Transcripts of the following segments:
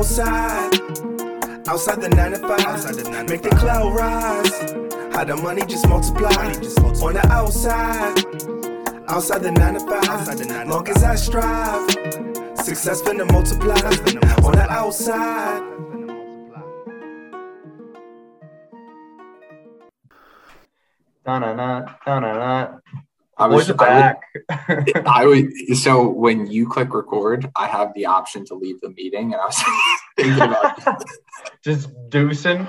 outside. Outside the 9 to 5. Outside the nine to Make the five. cloud rise. How the money just multiply. Money just multiply. On the outside. Outside the 9 to 5. Outside the nine to Long five. as I strive. Success finna multiply. multiply. On the outside. Da-na-na, da-na-na. I Boys was back. I would so when you click record, I have the option to leave the meeting, and I was thinking about Just deucing.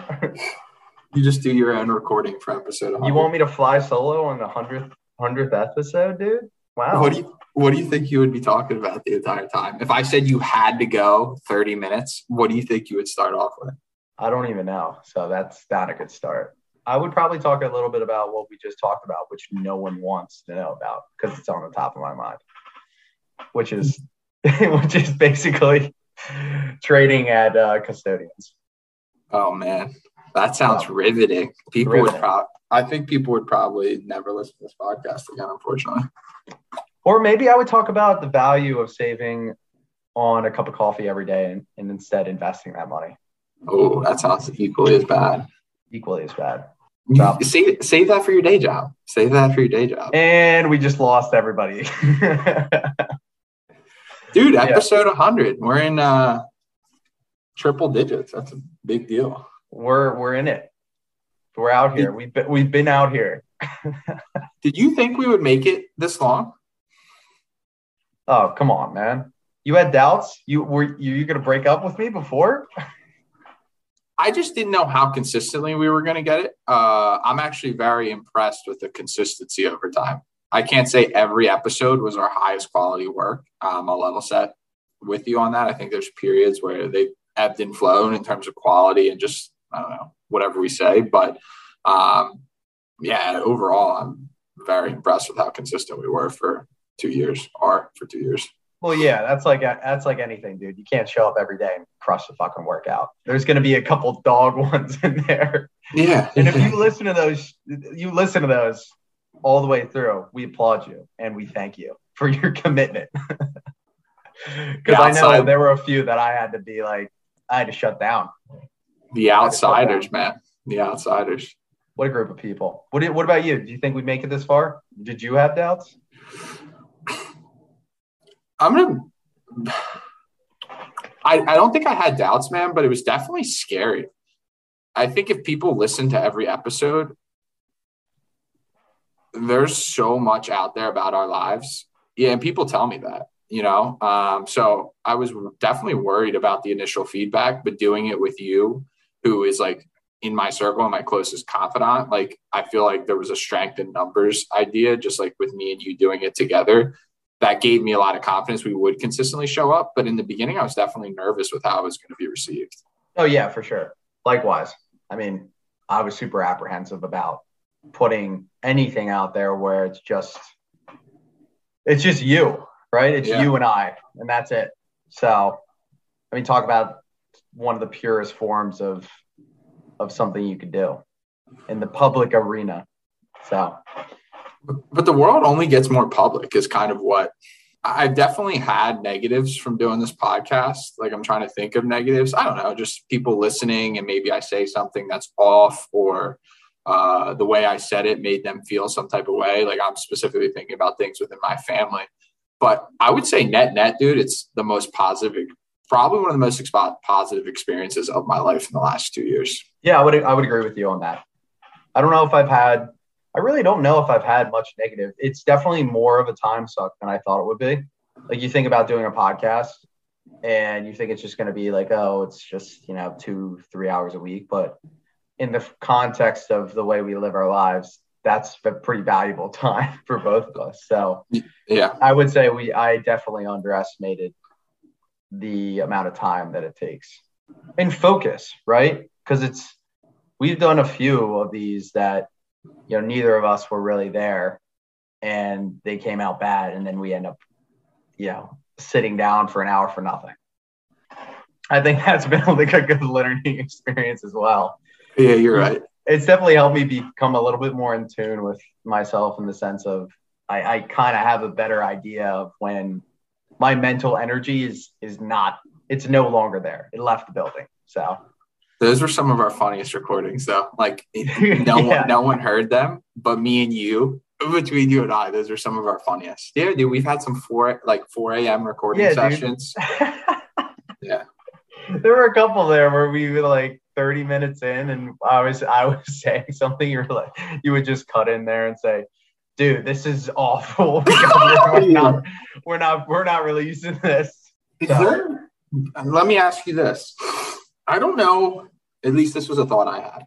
you just do your own recording for episode. 100. You want me to fly solo on the hundredth hundredth episode, dude? Wow. What do you What do you think you would be talking about the entire time? If I said you had to go thirty minutes, what do you think you would start off with? I don't even know. So that's not a good start. I would probably talk a little bit about what we just talked about, which no one wants to know about because it's on the top of my mind, which is which is basically trading at uh, custodians. Oh man, that sounds Oh. riveting. People would probably. I think people would probably never listen to this podcast again. Unfortunately. Or maybe I would talk about the value of saving on a cup of coffee every day and, and instead investing that money. Oh, that sounds equally as bad. Equally as bad. You- Save save that for your day job. Save that for your day job, And we just lost everybody. dude. Episode 100. We're in uh triple digits. That's a big deal. we're we're in it. We're out here. We've been we've been out here. Did you think we would make it this long? Oh, come on, man. You had doubts? You were you, you gonna break up with me before? I just didn't know how consistently we were going to get it. Uh, I'm actually very impressed with the consistency over time. I can't say every episode was our highest quality work. Um, I'll level set with you on that. I think there's periods where they ebbed and flown in terms of quality and just, I don't know, whatever we say. But um, yeah, overall, I'm very impressed with how consistent we were for two years, are for two years. Well, yeah, that's like that's like anything, dude. You can't show up every day and crush the fucking workout. There's gonna be a couple dog ones in there. Yeah. And if you listen to those, you listen to those all the way through. We applaud you and we thank you for your commitment. Because I know there were a few that I had to be like, I had to shut down. the outsiders, man. The outsiders. What a group of people. What, what about you? Do you think we make it this far? Did you have doubts? I'm gonna. I, I don't think I had doubts, man, but it was definitely scary. I think if people listen to every episode, there's so much out there about our lives. Yeah, and people tell me that, you know. Um, so I was definitely worried about the initial feedback, but doing it with you, who is like in my circle and my closest confidant, like I feel like there was a strength in numbers idea, just like with me and you doing it together that gave me a lot of confidence we would consistently show up. But in the beginning, I was definitely nervous with how it was going to be received. Oh, yeah, for sure. Likewise. I mean, I was super apprehensive about putting anything out there where it's just, it's just you, right? It's Yeah. you and I, and that's it. So, I mean, talk about one of the purest forms of, of something you could do in the public arena. So, But the world only gets more public, is kind of what I've definitely had negatives from doing this podcast. Like I'm trying to think of negatives. I don't know, just people listening, and maybe I say something that's off, or uh, the way I said it made them feel some type of way. Like I'm specifically thinking about things within my family. But I would say net net, dude, it's the most positive, probably one of the most expo- positive experiences of my life in the last two years. Yeah, I would I would agree with you on that. I don't know if I've had I really don't know if I've had much negative. It's definitely more of a time suck than I thought it would be. Like you think about doing a podcast and you think it's just going to be like, oh, it's just, you know, 2 3 hours a week, but in the context of the way we live our lives, that's a pretty valuable time for both of us. So, Yeah. I would say we I definitely underestimated the amount of time that it takes and focus, right? Because it's we've done a few of these that you know neither of us were really there and they came out bad and then we end up you know sitting down for an hour for nothing. I think that's been like a good learning experience as well Yeah, you're right. it's definitely helped me become a little bit more in tune with myself in the sense of I, I kind of have a better idea of when my mental energy is is not it's no longer there. It left the building. So those were some of our funniest recordings, though. Like no yeah. one, no one heard them, but me and you, between you and I, those are some of our funniest. Yeah, dude, we've had some four like four a.m. recording yeah, sessions. yeah, there were a couple there where we were like 30 minutes in, and I was I was saying something. You were like, you would just cut in there and say, "Dude, this is awful. we're, not, we're not we're not releasing this." So. There, let me ask you this. I don't know. At least this was a thought I had.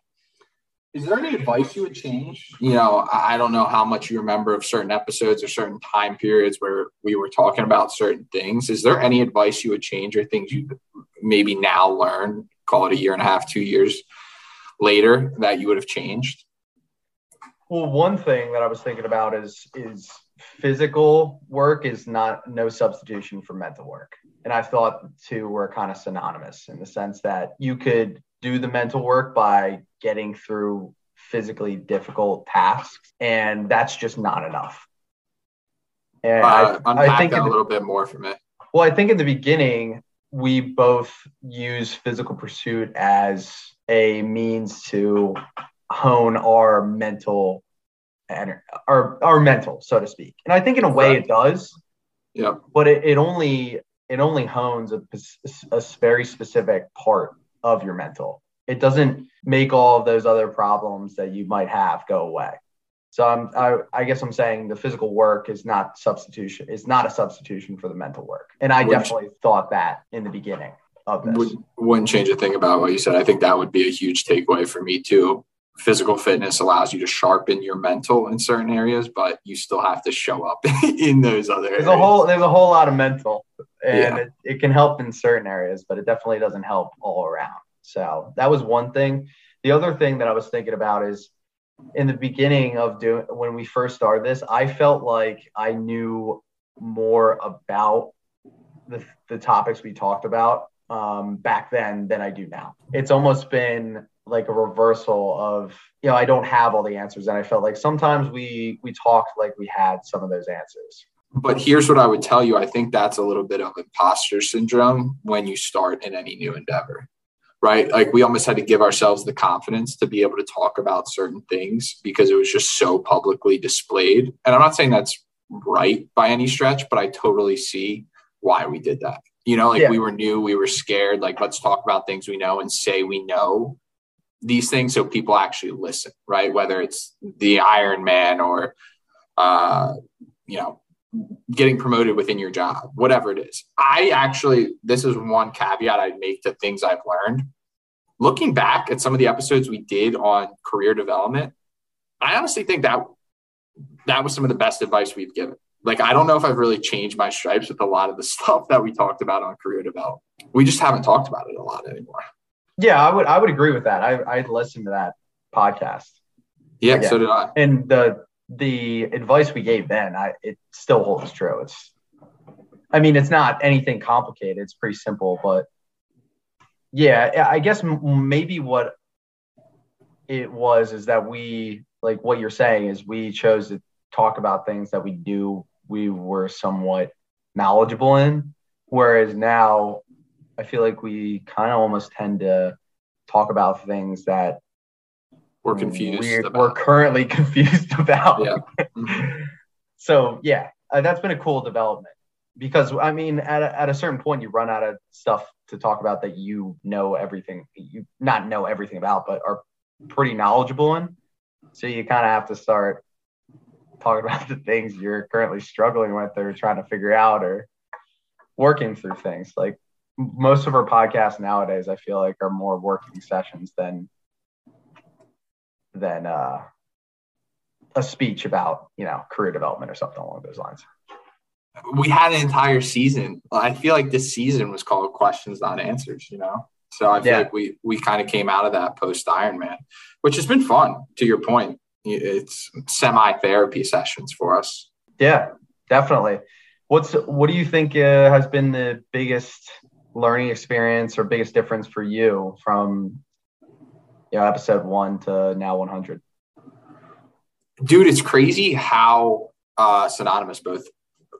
Is there any advice you would change? You know, I don't know how much you remember of certain episodes or certain time periods where we were talking about certain things. Is there any advice you would change or things you maybe now learn, call it a year and a half, two years later, that you would have changed? Well, one thing that I was thinking about is is physical work is not no substitution for mental work. And I thought the two were kind of synonymous in the sense that you could do the mental work by getting through physically difficult tasks, and that's just not enough. And uh, I, I think that a little bit more for me. Well, I think in the beginning we both use physical pursuit as a means to hone our mental and our our mental, so to speak. And I think in a way it does. Yeah. But it, it only it only hones a, a very specific part of your mental. It doesn't make all of those other problems that you might have go away. So I'm, I, I guess I'm saying the physical work is not substitution. It's not a substitution for the mental work. And I wouldn't, definitely thought that in the beginning of this. Would, wouldn't change a thing about what you said. I think that would be a huge takeaway for me too. Physical fitness allows you to sharpen your mental in certain areas, but you still have to show up in those other there's areas. a whole there's a whole lot of mental and yeah. it, it can help in certain areas, but it definitely doesn't help all around. So that was one thing. The other thing that I was thinking about is in the beginning of doing when we first started this, I felt like I knew more about the, the topics we talked about um, back then than I do now. It's almost been like a reversal of you know I don't have all the answers, and I felt like sometimes we we talked like we had some of those answers. But here's what I would tell you: I think that's a little bit of imposter syndrome when you start in any new endeavor right? Like we almost had to give ourselves the confidence to be able to talk about certain things because it was just so publicly displayed. And I'm not saying that's right by any stretch, but I totally see why we did that. You know, like yeah. we were new, we were scared. Like, let's talk about things we know and say we know these things so people actually listen, right? Whether it's the Ironman or, uh, you know, getting promoted within your job, whatever it is. I actually, this is one caveat I'd make to things I've learned. Looking back at some of the episodes we did on career development, I honestly think that that was some of the best advice we've given. Like, I don't know if I've really changed my stripes with a lot of the stuff that we talked about on career development. We just haven't talked about it a lot anymore. Yeah, I would I would agree with that. I I listened to that podcast. Yeah, so did I. And the the advice we gave then, I, it still holds true. It's, I mean, it's not anything complicated. It's pretty simple, but yeah, I guess maybe what it was is that we, like what you're saying, is we chose to talk about things that we do we were somewhat knowledgeable in, whereas now I feel like we kind of almost tend to talk about things that we're confused. We're, we're currently confused about. Yeah. Mm-hmm. so yeah, uh, that's been a cool development because I mean, at a, at a certain point, you run out of stuff to talk about that you know everything, you not know everything about, but are pretty knowledgeable in. So you kind of have to start talking about the things you're currently struggling with or trying to figure out or working through things. Like most of our podcasts nowadays, I feel like are more working sessions than than uh, a speech about you know career development or something along those lines. We had an entire season. I feel like this season was called questions, not answers. You know, so I feel yeah. like we we kind of came out of that post Ironman, which has been fun. To your point, it's semi therapy sessions for us. Yeah, definitely. What's what do you think uh, has been the biggest learning experience or biggest difference for you from you know, episode one to now 100. Dude, it's crazy how uh, synonymous both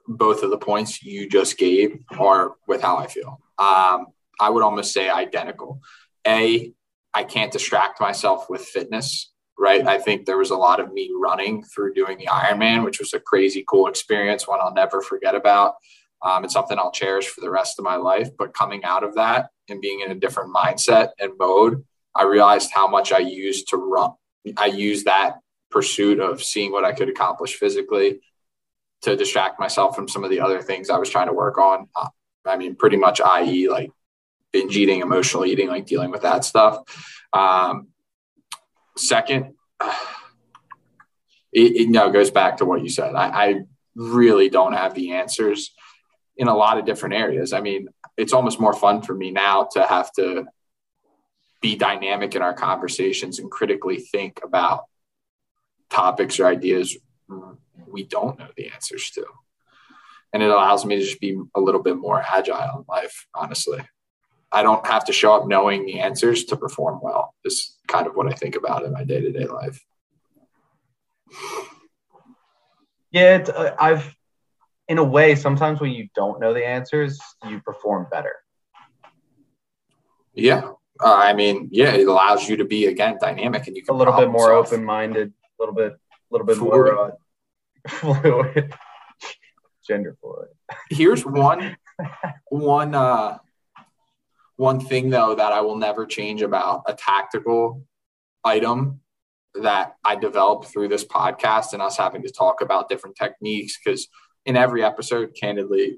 both of the points you just gave are with how I feel. Um, I would almost say identical. A, I can't distract myself with fitness, right? I think there was a lot of me running through doing the Ironman, which was a crazy cool experience, one I'll never forget about. Um, it's something I'll cherish for the rest of my life. But coming out of that and being in a different mindset and mode, I realized how much I used to run. I used that pursuit of seeing what I could accomplish physically to distract myself from some of the other things I was trying to work on. Uh, I mean, pretty much, i.e., like binge eating, emotional eating, like dealing with that stuff. Um, second, it, it no goes back to what you said. I, I really don't have the answers in a lot of different areas. I mean, it's almost more fun for me now to have to be dynamic in our conversations and critically think about topics or ideas we don't know the answers to. And it allows me to just be a little bit more agile in life, honestly. I don't have to show up knowing the answers to perform well, is kind of what I think about in my day to day life. Yeah, uh, I've, in a way, sometimes when you don't know the answers, you perform better. Yeah. Uh, I mean, yeah, it allows you to be, again, dynamic and you can a little bit more open minded, a little bit, a little bit fluid. more uh, fluid, gender fluid. Here's one, one, uh, one thing though that I will never change about a tactical item that I developed through this podcast and us having to talk about different techniques because in every episode, candidly,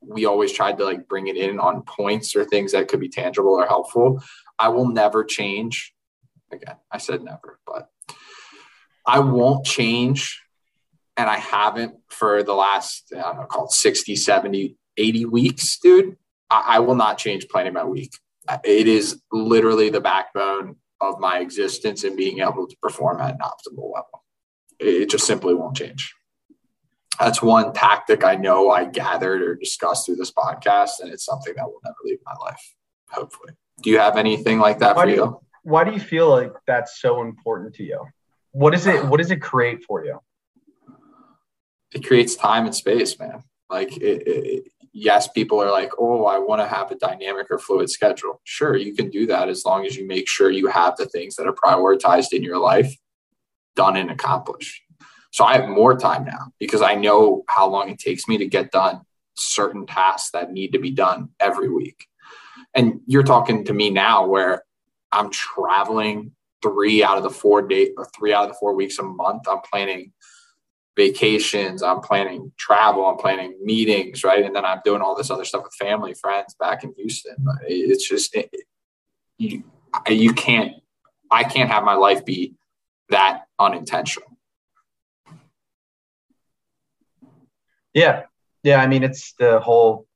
we always tried to like bring it in on points or things that could be tangible or helpful. I will never change. Again, I said never, but I won't change. And I haven't for the last, I don't know, called 60, 70, 80 weeks, dude. I, I will not change planning my week. It is literally the backbone of my existence and being able to perform at an optimal level. It just simply won't change. That's one tactic I know I gathered or discussed through this podcast, and it's something that will never leave my life, hopefully. Do you have anything like that why for you? you? Why do you feel like that's so important to you? What is it? What does it create for you? It creates time and space, man. Like it, it, yes, people are like, oh, I want to have a dynamic or fluid schedule. Sure, you can do that as long as you make sure you have the things that are prioritized in your life done and accomplished. So I have more time now because I know how long it takes me to get done certain tasks that need to be done every week. And you're talking to me now where I'm traveling three out of the four day or three out of the four weeks a month. I'm planning vacations, I'm planning travel, I'm planning meetings, right? And then I'm doing all this other stuff with family, friends back in Houston. It's just it, you you can't I can't have my life be that unintentional. Yeah. Yeah, I mean it's the whole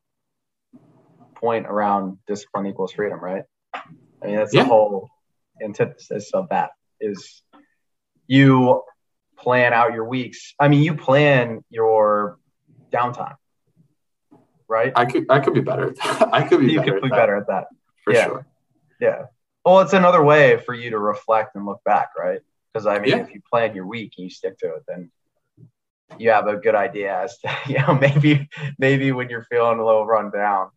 point around discipline equals freedom, right? I mean that's yeah. the whole antithesis of that is you plan out your weeks. I mean, you plan your downtime, right? I could I could be better. I could be you better. could be better at that for yeah. sure. Yeah. Well, it's another way for you to reflect and look back, right? Because I mean, Yeah. if you plan your week and you stick to it, then you have a good idea as to you know maybe maybe when you're feeling a little run down,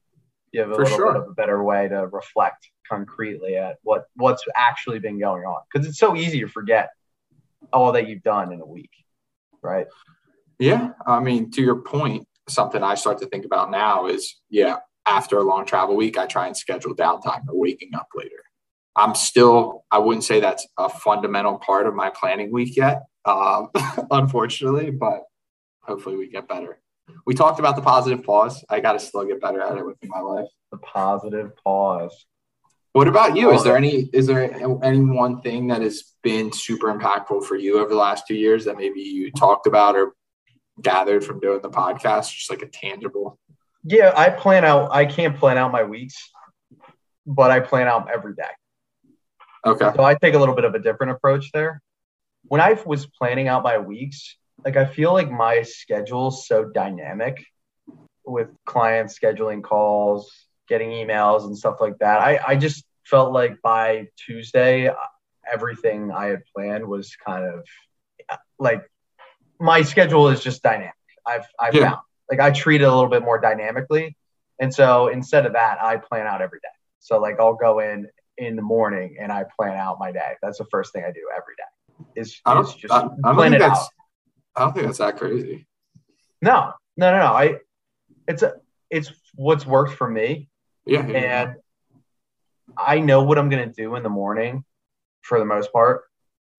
you have a For little sure. bit of a better way to reflect concretely at what what's actually been going on. Because it's so easy to forget all that you've done in a week, right? Yeah. I mean, to your point, something I start to think about now is yeah, after a long travel week, I try and schedule downtime or waking up later. I'm still, I wouldn't say that's a fundamental part of my planning week yet, um, unfortunately, but hopefully we get better. We talked about the positive pause. I got to still get better at it within my life. The positive pause. What about you? Is there any is there any one thing that has been super impactful for you over the last two years that maybe you talked about or gathered from doing the podcast? Just like a tangible. Yeah, I plan out. I can't plan out my weeks, but I plan out every day. Okay. So I take a little bit of a different approach there. When I was planning out my weeks, like I feel like my schedule's so dynamic with clients scheduling calls, getting emails and stuff like that. I, I just felt like by Tuesday, uh, everything I had planned was kind of uh, like my schedule is just dynamic. I've I've Yeah. found like I treat it a little bit more dynamically And so instead of that, I plan out every day. So like I'll go in in the morning and I plan out my day. That's the first thing I do every day. Is, I don't, is just I, I plan think it that's out. I don't think that's that crazy. No, no, no, no. I it's a it's what's worked for me. Yeah, yeah, yeah. and I know what I'm gonna do in the morning for the most part.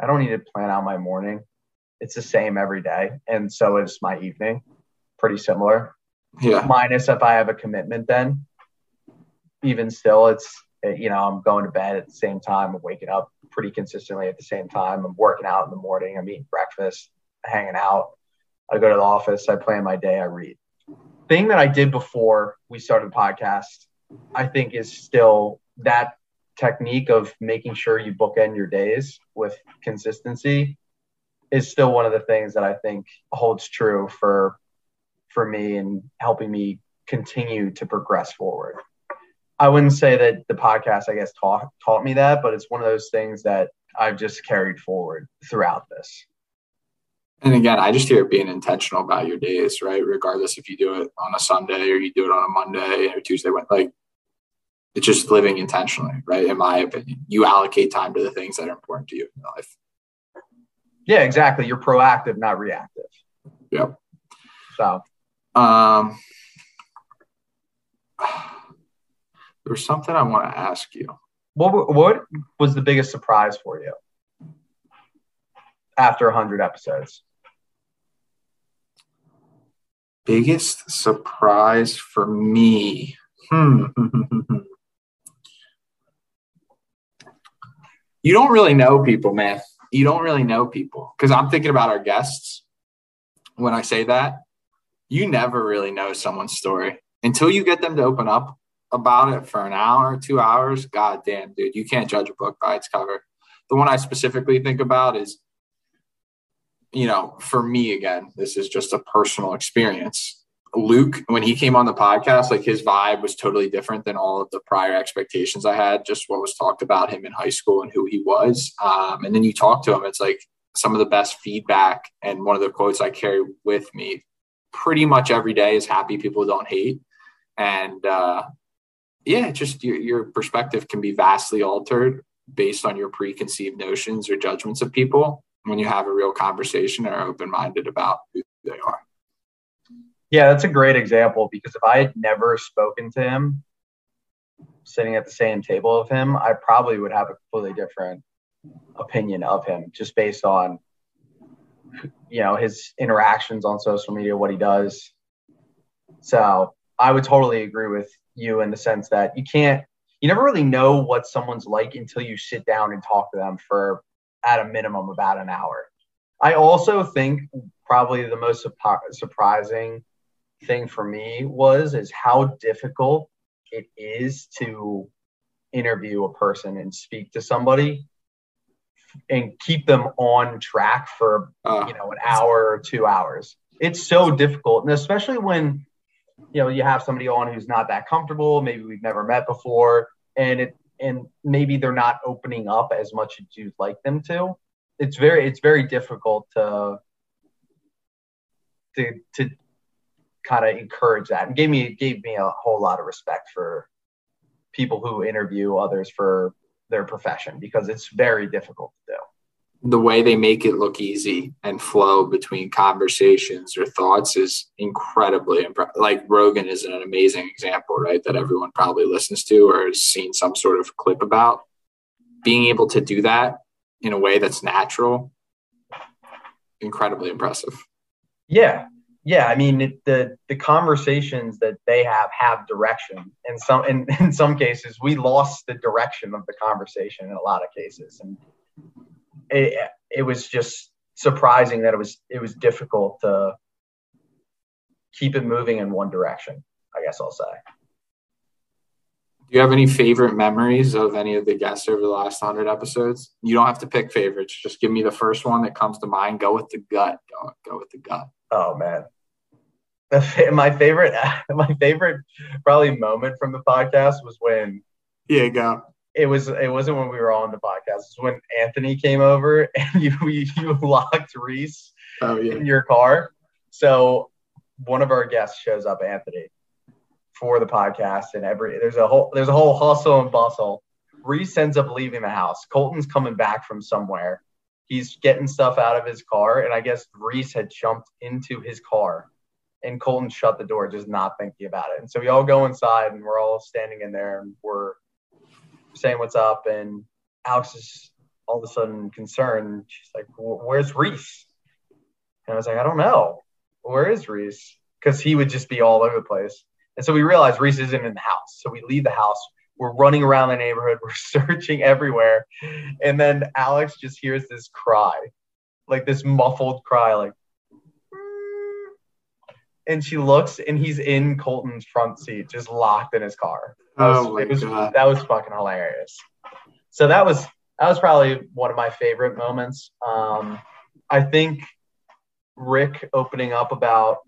I don't need to plan out my morning. It's the same every day, and so is my evening. Pretty similar, yeah. minus if I have a commitment. Then, even still, it's Uh, you know I'm going to bed at the same time. I'm waking up pretty consistently at the same time. I'm working out in the morning. I'm eating breakfast, hanging out. I go to the office. I plan my day. I read. Thing that I did before we started the podcast, I think, is still that technique of making sure you bookend your days with consistency is still one of the things that I think holds true for for me and helping me continue to progress forward. I wouldn't say that the podcast, I guess, taught taught me that, but it's one of those things that I've just carried forward throughout this. And again, I just hear it being intentional about your days, right? Regardless if you do it on a Sunday or you do it on a Monday or Tuesday, like it's just living intentionally, right? In my opinion, you allocate time to the things that are important to you in your life. Yeah, exactly. You're proactive, not reactive. Yep. So, Um, there's something I want to ask you. what what was the biggest surprise for you after 100 episodes? Biggest surprise for me. Hmm. you don't really know people, man. You don't really know people because I'm thinking about our guests when I say that. You never really know someone's story until you get them to open up about it for an hour, two hours. God damn, dude, you can't judge a book by its cover. The one I specifically think about is, you know, for me again, this is just a personal experience. Luke, when he came on the podcast, like his vibe was totally different than all of the prior expectations I had, just what was talked about him in high school and who he was. Um, and then you talk to him, it's like some of the best feedback. And one of the quotes I carry with me pretty much every day is happy people don't hate. And uh, yeah, just your, your perspective can be vastly altered based on your preconceived notions or judgments of people when you have a real conversation are open minded about who they are. Yeah, that's a great example because if I had never spoken to him, sitting at the same table of him, I probably would have a completely different opinion of him just based on you know his interactions on social media, what he does. So I would totally agree with you in the sense that you can't, you never really know what someone's like until you sit down and talk to them for at a minimum about an hour. I also think probably the most surprising thing for me was is how difficult it is to interview a person and speak to somebody and keep them on track for Uh, you know an hour or two hours it's so difficult and especially when you know you have somebody on who's not that comfortable maybe we've never met before and it and maybe they're not opening up as much as you'd like them to. It's very it's very difficult to to to kind of encourage that. And gave me gave me a whole lot of respect for people who interview others for their profession because it's very difficult to do the way they make it look easy and flow between conversations or thoughts is incredibly impre- like Rogan is an amazing example, right? That everyone probably listens to or has seen some sort of clip about. Being able to do that in a way that's natural, incredibly impressive. Yeah, yeah. I mean, it, the the conversations that they have have direction, and some in, in some cases we lost the direction of the conversation in a lot of cases, and it it was just surprising that it was it was difficult to keep it moving in one direction. I guess I'll say. Do you have any favorite memories of any of the guests over the last hundred episodes? You don't have to pick favorites. Just give me the first one that comes to mind. Go with the gut. Go, go with the gut. Oh man. My favorite my favorite probably moment from the podcast was when Yeah, go. It was it wasn't when we were all on the podcast. It was when Anthony came over and you you locked Reese Oh yeah. in your car. So one of our guests shows up, Anthony, for the podcast, and every there's a whole there's a whole hustle and bustle. Reese ends up leaving the house. Colton's coming back from somewhere. He's getting stuff out of his car, and I guess Reese had jumped into his car, and Colton shut the door, just not thinking about it. And so we all go inside, and we're all standing in there, and we're saying what's up, and Alex is all of a sudden concerned. She's like, "Where's Reese?" And I was like, "I don't know. Where is Reese?" Because he would just be all over the place. And so we realized Reese isn't in the house. So we leave the house. We're running around the neighborhood. We're searching everywhere. And then Alex just hears this cry, like this muffled cry, like, and she looks and he's in Colton's front seat, just locked in his car. That was, Oh my was, God. that was fucking hilarious. So that was that was probably one of my favorite moments. Um, I think Rick opening up about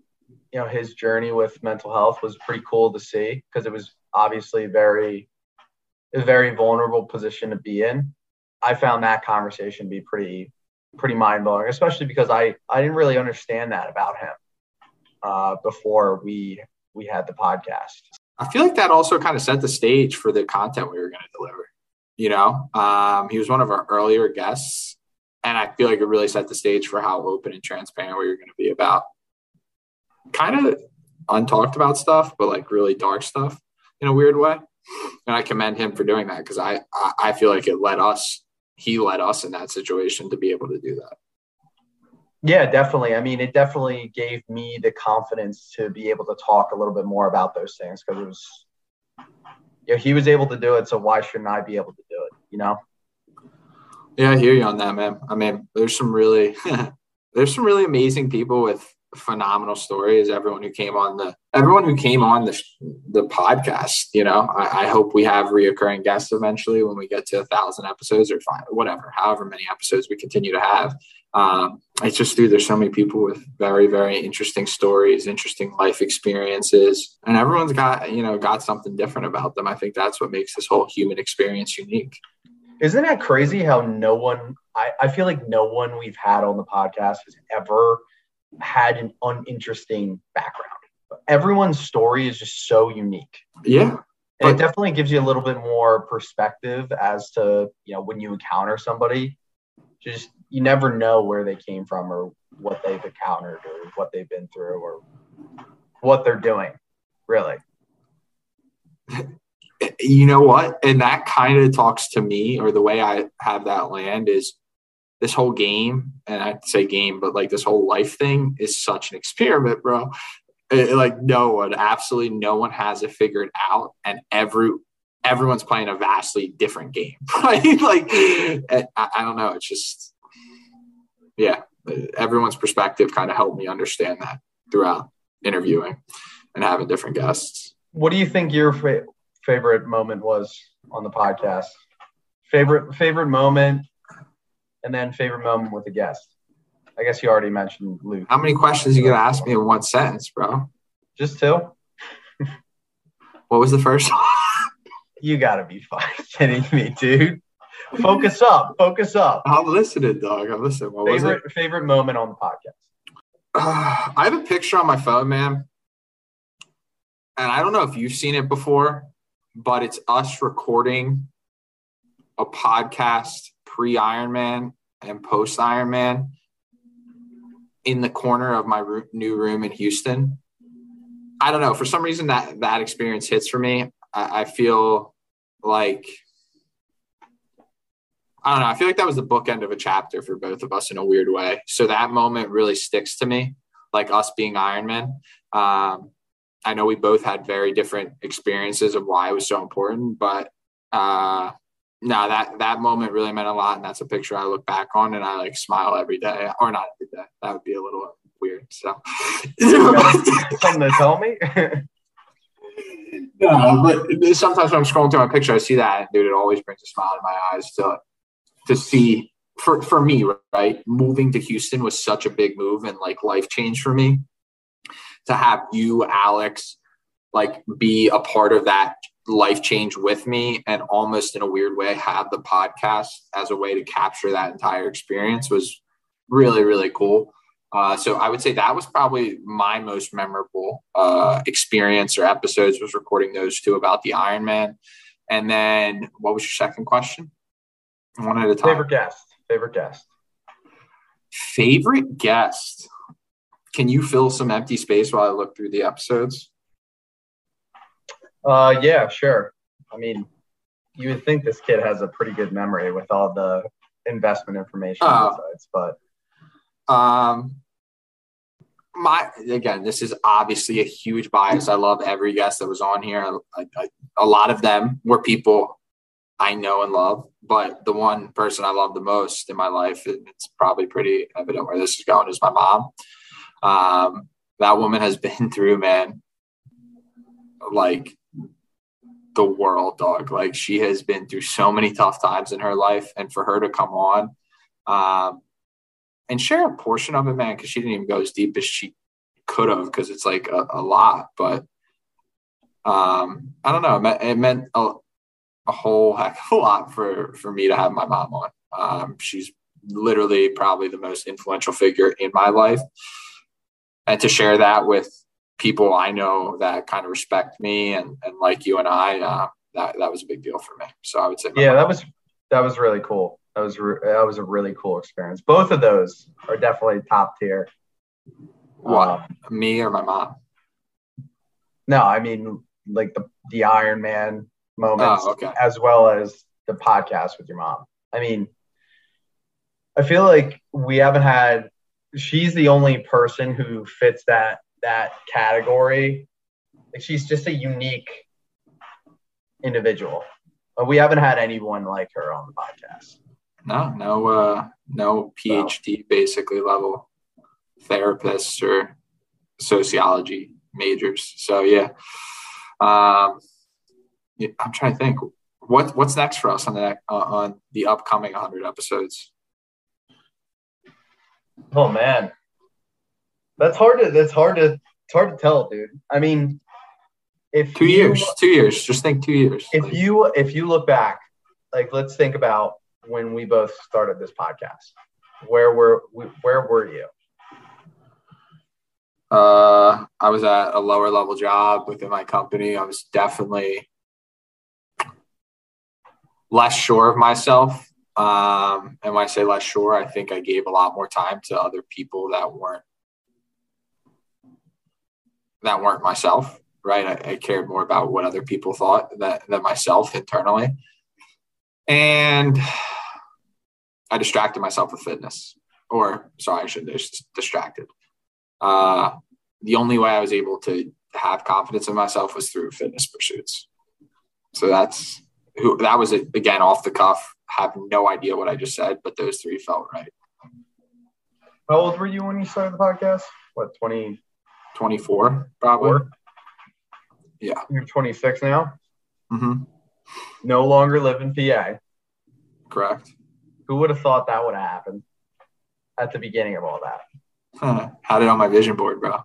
you know his journey with mental health was pretty cool to see because it was obviously very a very vulnerable position to be in. I found that conversation to be pretty pretty mind blowing, especially because I I didn't really understand that about him uh, before we we had the podcast. I feel like that also kind of set the stage for the content we were going to deliver. You know, um, he was one of our earlier guests, and I feel like it really set the stage for how open and transparent we were going to be about kind of untalked about stuff, but like really dark stuff in a weird way. And I commend him for doing that because I, I feel like it led us, he led us in that situation to be able to do that. Yeah, definitely. I mean, it definitely gave me the confidence to be able to talk a little bit more about those things because it was, you know, he was able to do it. So why shouldn't I be able to do it? You know? Yeah, I hear you on that, man. I mean, there's some really, there's some really amazing people with phenomenal stories. Everyone who came on the, everyone who came on the the podcast. You know, I, I hope we have reoccurring guests eventually when we get to a thousand episodes or five, whatever, however many episodes we continue to have. Um, it's just, dude, there's so many people with very, very interesting stories, interesting life experiences, and everyone's got, you know, got something different about them. I think that's what makes this whole human experience unique. Isn't that crazy how no one, I, I feel like no one we've had on the podcast has ever had an uninteresting background. Everyone's story is just so unique. Yeah. But- it definitely gives you a little bit more perspective as to, you know, when you encounter somebody, just you never know where they came from or what they've encountered or what they've been through or what they're doing, really. you know what? And that kind of talks to me, or the way I have that land is this whole game, and I'd say game, but like this whole life thing is such an experiment, bro. It- like no one, absolutely no one has it figured out, and every everyone's playing a vastly different game, right? like eh, I, I don't know, it's just yeah, everyone's perspective kind of helped me understand that throughout interviewing and having different guests. What do you think your fa- favorite moment was on the podcast? Favorite favorite moment, and then favorite moment with a guest. I guess you already mentioned Luke. How many questions you gonna ask me in one sentence, bro? Just two. What was the first? You gotta be fucking kidding me, dude. Focus up. Focus up. I'm listening, dog. I'm listening. What was it? Favorite favorite moment on the podcast. I have a picture on my phone, man. And I don't know if you've seen it before, but it's us recording a podcast pre Ironman and post Ironman in the corner of my roo- new room in Houston. I don't know. For some reason, that that experience hits for me. I, I feel like I don't know. I feel like that was the bookend of a chapter for both of us in a weird way. So that moment really sticks to me, like us being Ironman. Um, I know we both had very different experiences of why it was so important, but uh, no, that that moment really meant a lot, and that's a picture I look back on and I like smile every day, or not every day. That would be a little weird. So, Something to tell me? no, but sometimes when I'm scrolling through my picture, I see that, dude, it always brings a smile to my eyes to to see for for me, right? Moving to Houston was such a big move and like life change for me. To have you, Alex, like be a part of that life change with me and almost in a weird way have the podcast as a way to capture that entire experience was really really cool Uh, so I would say that was probably my most memorable uh, experience or episodes was recording those two about the Ironman. And then what was your second question? One at a time. Favorite guest. Favorite guest. Favorite guest. Can you fill some empty space while I look through the episodes? Uh, yeah, sure. I mean, you would think this kid has a pretty good memory with all the investment information Oh. besides, but Um, my again, this is obviously a huge bias. I love every guest that was on here. I, I, a lot of them were people I know and love, but the one person I love the most in my life, it's probably pretty evident where this is going, is my mom. Um, that woman has been through, man, like the world, dog. Like she has been through so many tough times in her life, and for her to come on, um, and share a portion of it, man, because she didn't even go as deep as she could have, because it's like a, a lot. But um, I don't know. It meant, it meant a, whole heck of a lot for for me to have my mom on. Um, she's literally probably the most influential figure in my life, and to share that with people I know that kind of respect me and, and like you and I, uh, that that was a big deal for me. So I would say, yeah, mom. that was that was really cool. That was re- that was a really cool experience. Both of those are definitely top tier. what Um, me or my mom. no, I mean like the the Ironman moments, Oh, okay. as well as the podcast with your mom. I mean, I feel like we haven't had. She's the only person who fits that that category. Like she's just a unique individual. We haven't had anyone like her on the podcast. No, no, uh, no PhD basically level therapists or sociology majors. So yeah, um, I'm trying to think what what's next for us on the uh, on the upcoming 100 episodes. Oh man, that's hard to that's hard to it's hard to tell, dude. I mean, if Two you- years, two years. Just think two years. if you if you look back, like let's think about when we both started this podcast. Where were where were you? Uh, I was at a lower level job within my company. I was definitely less sure of myself. Um, and when I say less sure, I think I gave a lot more time to other people that weren't that weren't myself. Right, I, I cared more about what other people thought that, than myself internally, and I distracted myself with fitness. Or sorry, I should just distracted uh, the only way I was able to have confidence in myself was through fitness pursuits. So that's who that was again off the cuff. Have no idea what I just said, but those three felt right. How old were you when you started the podcast? What, 24? 24, probably. Yeah. You're 26 now? Mm-hmm. No longer live in PA. Correct. Who would have thought that would have happened at the beginning of all that? Huh. Had it on my vision board, bro.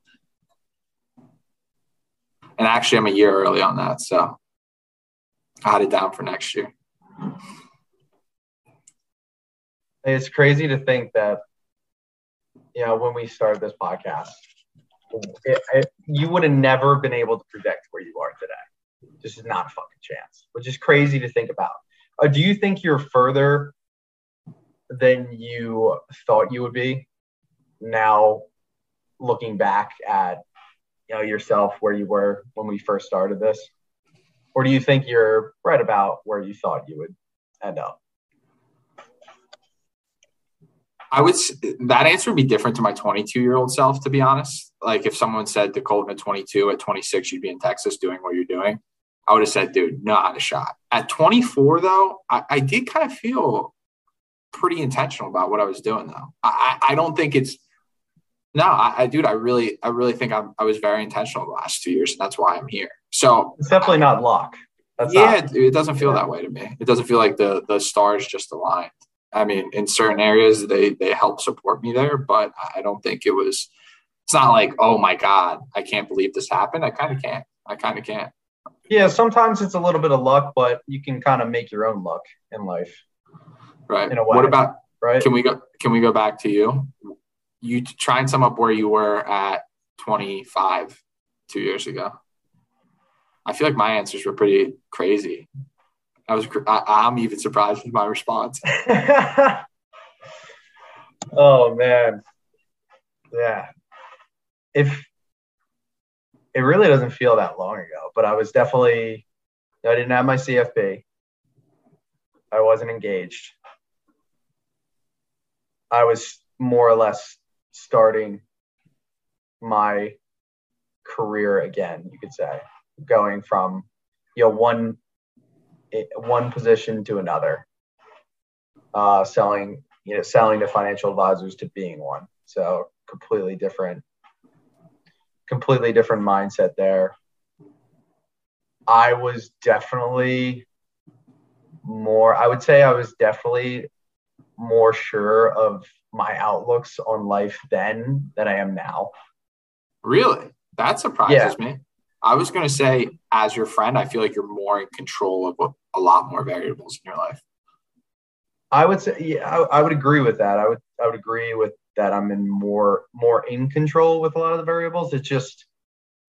And actually, I'm a year early on that, so It down for next year. It's crazy to think that, you know, when we started this podcast, it, it, you would have never been able to predict where you are today. This is not a fucking chance, which is crazy to think about. Uh, do you think you're further than you thought you would be now looking back at you know yourself where you were when we first started this or do you think you're right about where you thought you would end up I would that answer would be different to my 22 year old self, to be honest. Like if someone said to Colton at 22, at 26, you'd be in Texas doing what you're doing, I would have said, dude, not a shot. At 24, though, I, I did kind of feel pretty intentional about what I was doing, though. I, I don't think it's no, I, I dude, I really, I really think I'm, I was very intentional the last two years, and that's why I'm here. So it's definitely not luck that's yeah, not, it, doesn't feel Yeah. that way to me. It doesn't feel like the the stars just aligned. I mean, in certain areas, they they help support me there, but I don't think it was. It's not like, oh my god, I can't believe this happened. I kind of can't. I kind of can't. yeah sometimes it's a little bit of luck but you can kind of make your own luck in life Right. In a way. What about? right Can we go? Can we go back to you? you try and sum up where you were at 25 two years ago. I feel like my answers were pretty crazy. I was I, am even surprised with my response. oh man, yeah. If it really doesn't feel that long ago, but I was definitely I didn't have my CFP. I wasn't engaged. I was more or less starting my career again, you could say, going from you know one one position to another, uh, selling you know selling to financial advisors to being one. So completely different, completely different mindset there. I was definitely more. I would say I was definitely more sure of my outlooks on life then than I am now. Really? That surprises yeah. me. I was going to say, as your friend, I feel like you're more in control of a lot more variables in your life. I would say, yeah, I, I would agree with that. I would, I would agree with that. I'm in more, more in control with a lot of the variables. It's just,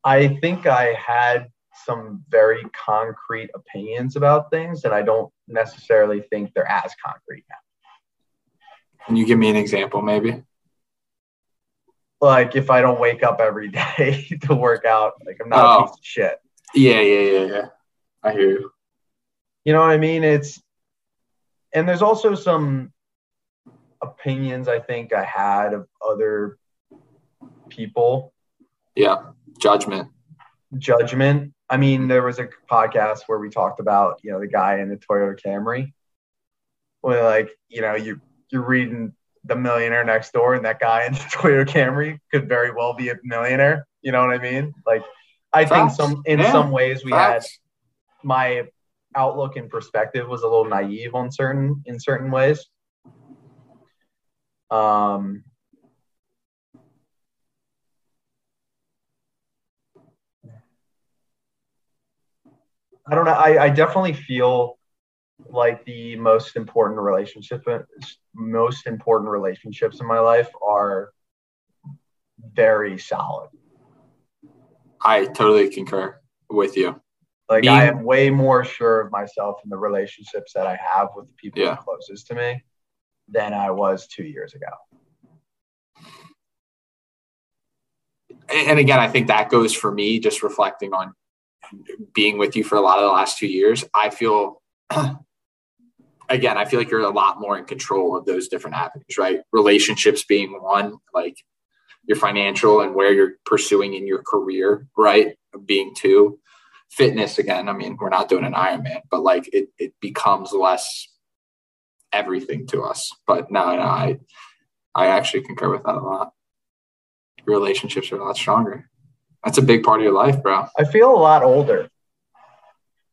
I think I had some very concrete opinions about things, and I don't necessarily think they're as concrete now. Can you give me an example, maybe? Like if I don't wake up every day to work out, like I'm not oh. a piece of shit. Yeah, yeah, yeah, yeah. I hear you. You know what I mean? It's and there's also some opinions I think I had of other people. Yeah, judgment. Judgment. I mean, there was a podcast where we talked about, you know, the guy in the Toyota Camry. Where like, you know, you you're reading the millionaire next door and that guy in the Toyota Camry could very well be a millionaire. You know what I mean? Like I Facts. think some in yeah. some ways we Facts. had my outlook and perspective was a little naive on certain in certain ways. Um I don't know. I, I definitely feel like the most important relationship most important relationships in my life are very solid. I totally concur with you. Like Being, I am way more sure of myself in the relationships that I have with the people yeah. closest to me than I was two years ago. And again, I think that goes for me just reflecting on being with you for a lot of the last two years. I feel again, I feel like you're a lot more in control of those different avenues, right? Relationships being one, like your financial and where you're pursuing in your career, right? Being two. Fitness again, I mean, we're not doing an Ironman, but like it it becomes less everything to us. But no, no, I I actually concur with that a lot. Relationships are a lot stronger. That's a big part of your life, bro. I feel a lot older.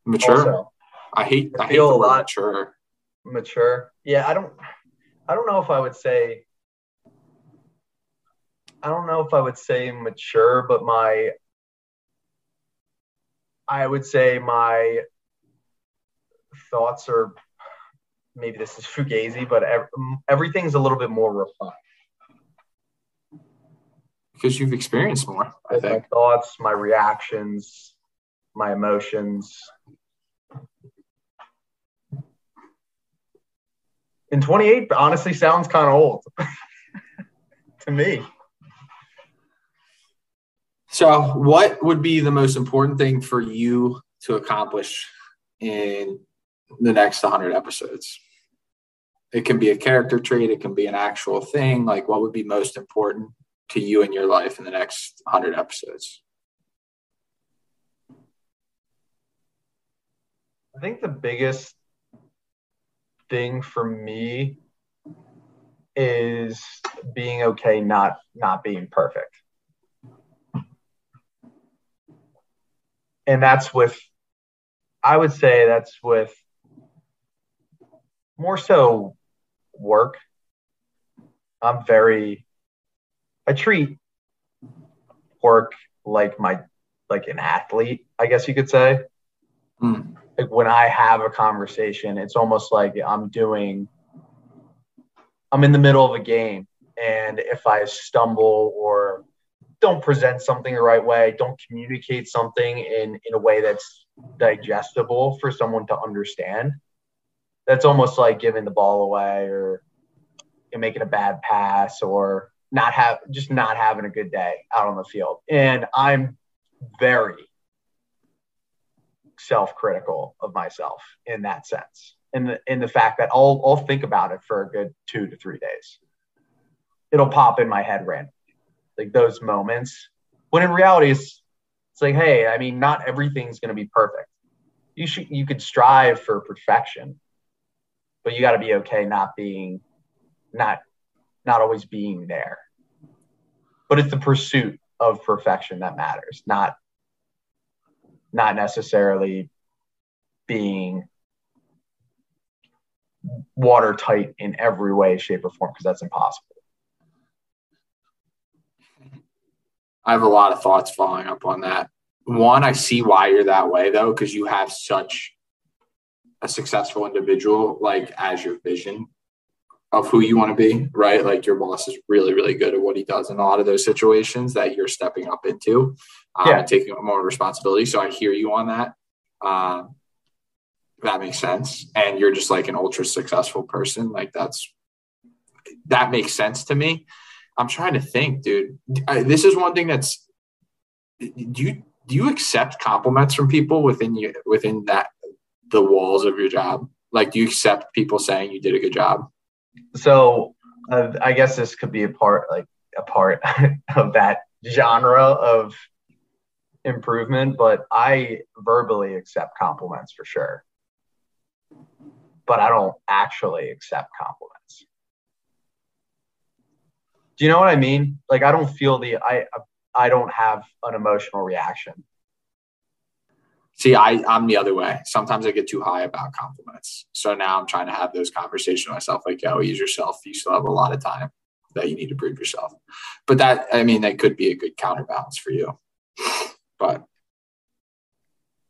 Mature. Also. I hate I, I hate the word mature mature. Yeah, I don't I don't know if I would say I don't know if I would say mature, but my I would say my thoughts are maybe this is fugazi, but everything's a little bit more refined. Because you've experienced more, I think. My thoughts, my reactions, my emotions, in 28 honestly sounds kind of old to me. So, what would be the most important thing for you to accomplish in the next 100 episodes? It can be a character trait, it can be an actual thing. Like, what would be most important to you in your life in the next 100 episodes? I think the biggest thing for me is being okay not not being perfect. And that's with i would say that's with more so work. I'm very i treat work like my like an athlete i guess you could say. Mm like when I have a conversation, it's almost like I'm doing, I'm in the middle of a game And if I stumble or don't present something the right way, don't communicate something in, in a way that's digestible for someone to understand, that's almost like giving the ball away or making a bad pass or not have just not having a good day out on the field. And I'm very self-critical of myself in that sense. In the in the fact that I'll I'll think about it for a good two to three days. It'll pop in my head randomly. Like those moments. When in reality it's it's like, hey, I mean, not everything's gonna be perfect. You should you could strive for perfection, but you gotta be okay not being not not always being there. But it's the pursuit of perfection that matters, not not necessarily being watertight in every way, shape, or form, because that's impossible. I have a lot of thoughts following up on that. One, I see why you're that way though, because you have such a successful individual like as your vision of who you want to be, right? Like your boss is really, really good at what he does in a lot of those situations that you're stepping up into um, yeah. and taking more responsibility. So I hear you on that. Um, that makes sense. And you're just like an ultra successful person. Like that's, that makes sense to me. I'm trying to think, dude. I, this is one thing that's, do you, do you accept compliments from people within you, within that, the walls of your job? Like, do you accept people saying you did a good job? So uh, I guess this could be a part, like a part of that genre of improvement, but I verbally accept compliments for sure. But I don't actually accept compliments. Do you know what I mean? Like I don't feel the I I don't have an emotional reaction. See, I, I'm the other way. Sometimes I get too high about compliments. So now I'm trying to have those conversations with myself, like, yo, ease yourself. You still have a lot of time that you need to prove yourself. But that, I mean, that could be a good counterbalance for you. But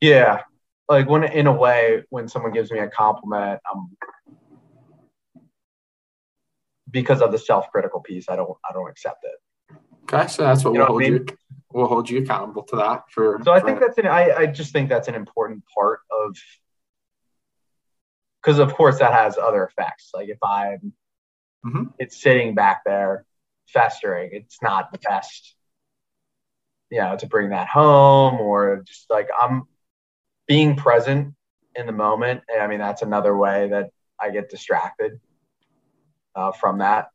yeah, like when in a way, when someone gives me a compliment, um, because of the self-critical piece, I don't, I don't accept it. Okay, so that's what you we'll hold I mean? you. We'll hold you accountable to that. For so, I for think that's an. I, I just think that's an important part of because of course that has other effects. Like if I'm, mm-hmm. it's sitting back there festering. It's not the best, you know, to bring that home or just like I'm being present in the moment. I mean, that's another way that I get distracted uh, from that.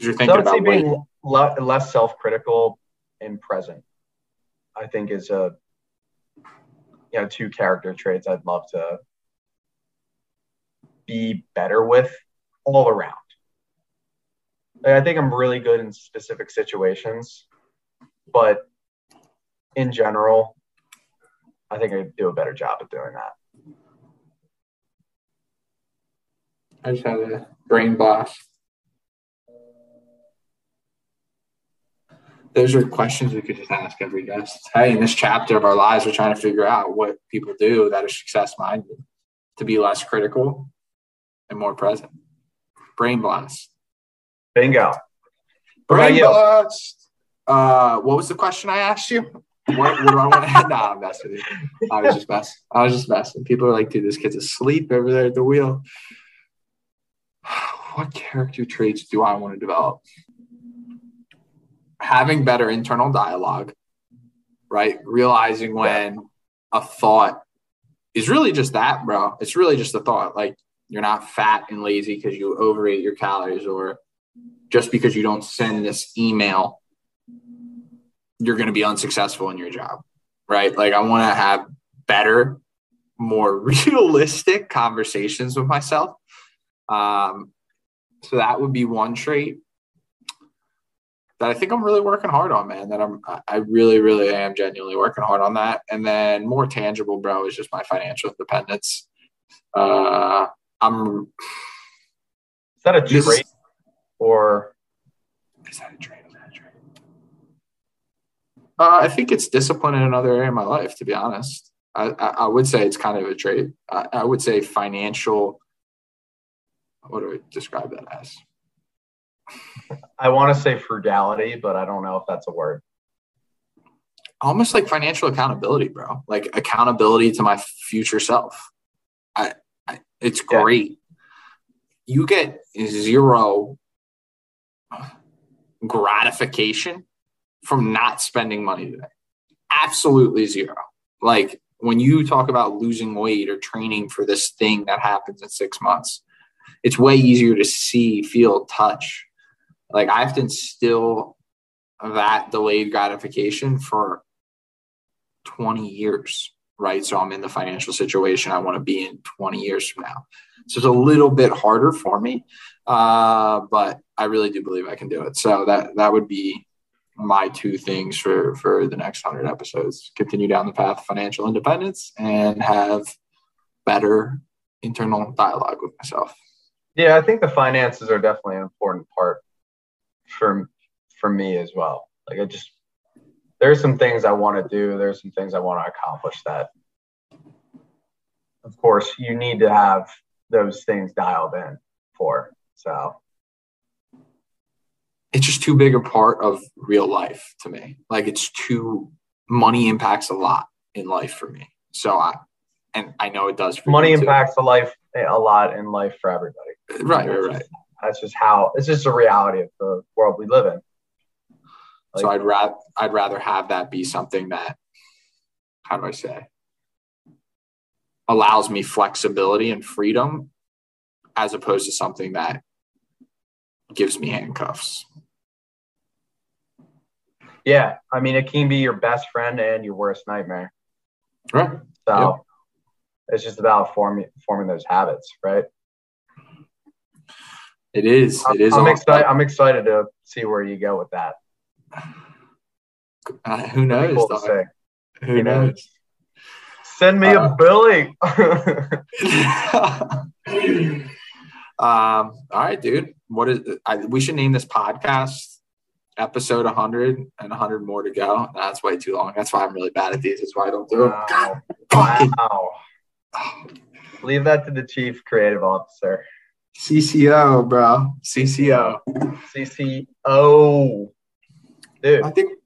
You're thinking so about being le- less self-critical and present. I think is a you know two character traits I'd love to be better with all around. Like, I think I'm really good in specific situations, but in general, I think I do a better job of doing that. I just had a brain blast. Those are questions we could just ask every guest. Hey, in this chapter of our lives, we're trying to figure out what people do that are success minded to be less critical and more present. Brain blast. Bingo. Brain blast. Uh, what was the question I asked you? What, what do I want to? nah, I'm messing with you. I was just messing. I was just messing. People are like, dude, this kid's asleep over there at the wheel. What character traits do I want to develop? Having better internal dialogue, right? Realizing when a thought is really just that, bro. It's really just a thought. Like you're not fat and lazy because you overate your calories or just because you don't send this email you're going to be unsuccessful in your job, right? Like I want to have better, more realistic conversations with myself. Um, so that would be one trait that I think I'm really working hard on, man. That I'm, I really, really am genuinely working hard on that. And then more tangible, bro, is just my financial independence. Uh, I'm. Is that a trait or? Is that a trait? Uh, I think it's discipline in another area of my life, to be honest. I, I, I would say it's kind of a trait. I, I, would say financial. What do I describe that as? I want to say frugality, but I don't know if that's a word. almost like financial accountability, bro. Like accountability to my future self. I, I it's Yeah. great. You get zero gratification from not spending money today. Absolutely zero. Like when you talk about losing weight or training for this thing that happens in six months, it's way easier to see, feel, touch. Like I have to instill that delayed gratification for 20 years, right? So I'm in the financial situation I want to be in 20 years from now. So it's a little bit harder for me, uh, but I really do believe I can do it. So that that would be my two things for for the next hundred episodes: continue down the path of financial independence and have better internal dialogue with myself. Yeah, I think the finances are definitely an important part for for me as well. Like I just there's some things I want to do, there's some things I want to accomplish that of course you need to have those things dialed in for. So It's just too big a part of real life to me. Like it's too money impacts a lot in life for me. So I and I know it does for money impacts a life a lot in life for everybody. Right, right, right. That's just how it's just a reality of the world we live in. so I'd rather I'd rather have that be something that how do I say allows me flexibility and freedom as opposed to something that gives me handcuffs. Yeah, I mean, it can be your best friend and your worst nightmare. Right. So it's just about forming forming those habits, right? It is. It is. I'm excited. I'm excited to see where you go with that. Uh, who knows? cool. Who You know? knows? Send me Uh, a Billy. um. All right, dude. What is? I, we should name this podcast episode 100 and 100 more to go. That's way too long. That's why I'm really bad at these. That's why I don't do it. wow. Wow. Leave that to the chief creative officer. CCO, bro. CCO. CCO. Dude, I think.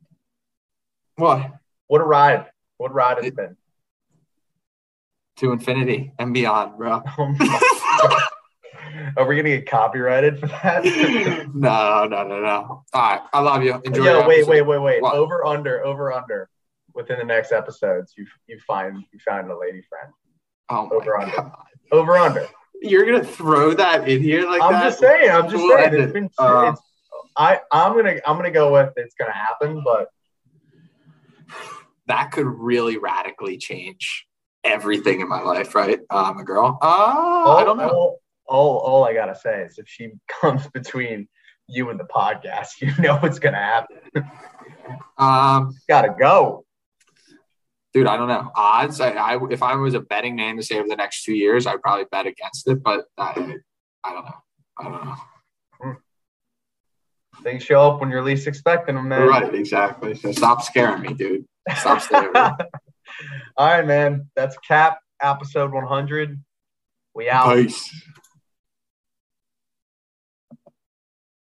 What? what a ride. What a ride it's been. To infinity and beyond, bro. Oh my God. Are we going to get copyrighted for that? no, no, no, no. All right. I love you. Enjoy. yeah, your wait, episode. wait, wait, wait. What? Over under, over under. Within the next episodes, you you find you found a lady friend. Oh my Over under. God. Over under. You're gonna throw that in here like I'm that? just saying. I'm just We'll saying. It's it. been. Uh, it's, I I'm gonna I'm gonna go with it's gonna happen, but that could really radically change everything in my life, right? Um, a girl. Uh, I don't know. All, all all I gotta say is if she comes between you and the podcast, you know what's gonna happen. Um, Gotta go. Dude, I don't know. Odds. I, I if I was a betting man to say over the next two years, I'd probably bet against it, but I, I don't know. I don't know. Things show up when you're least expecting them, man. Right, exactly. So stop scaring me, dude. Stop scaring me. All right, man. That's cap episode 100. We out. Peace.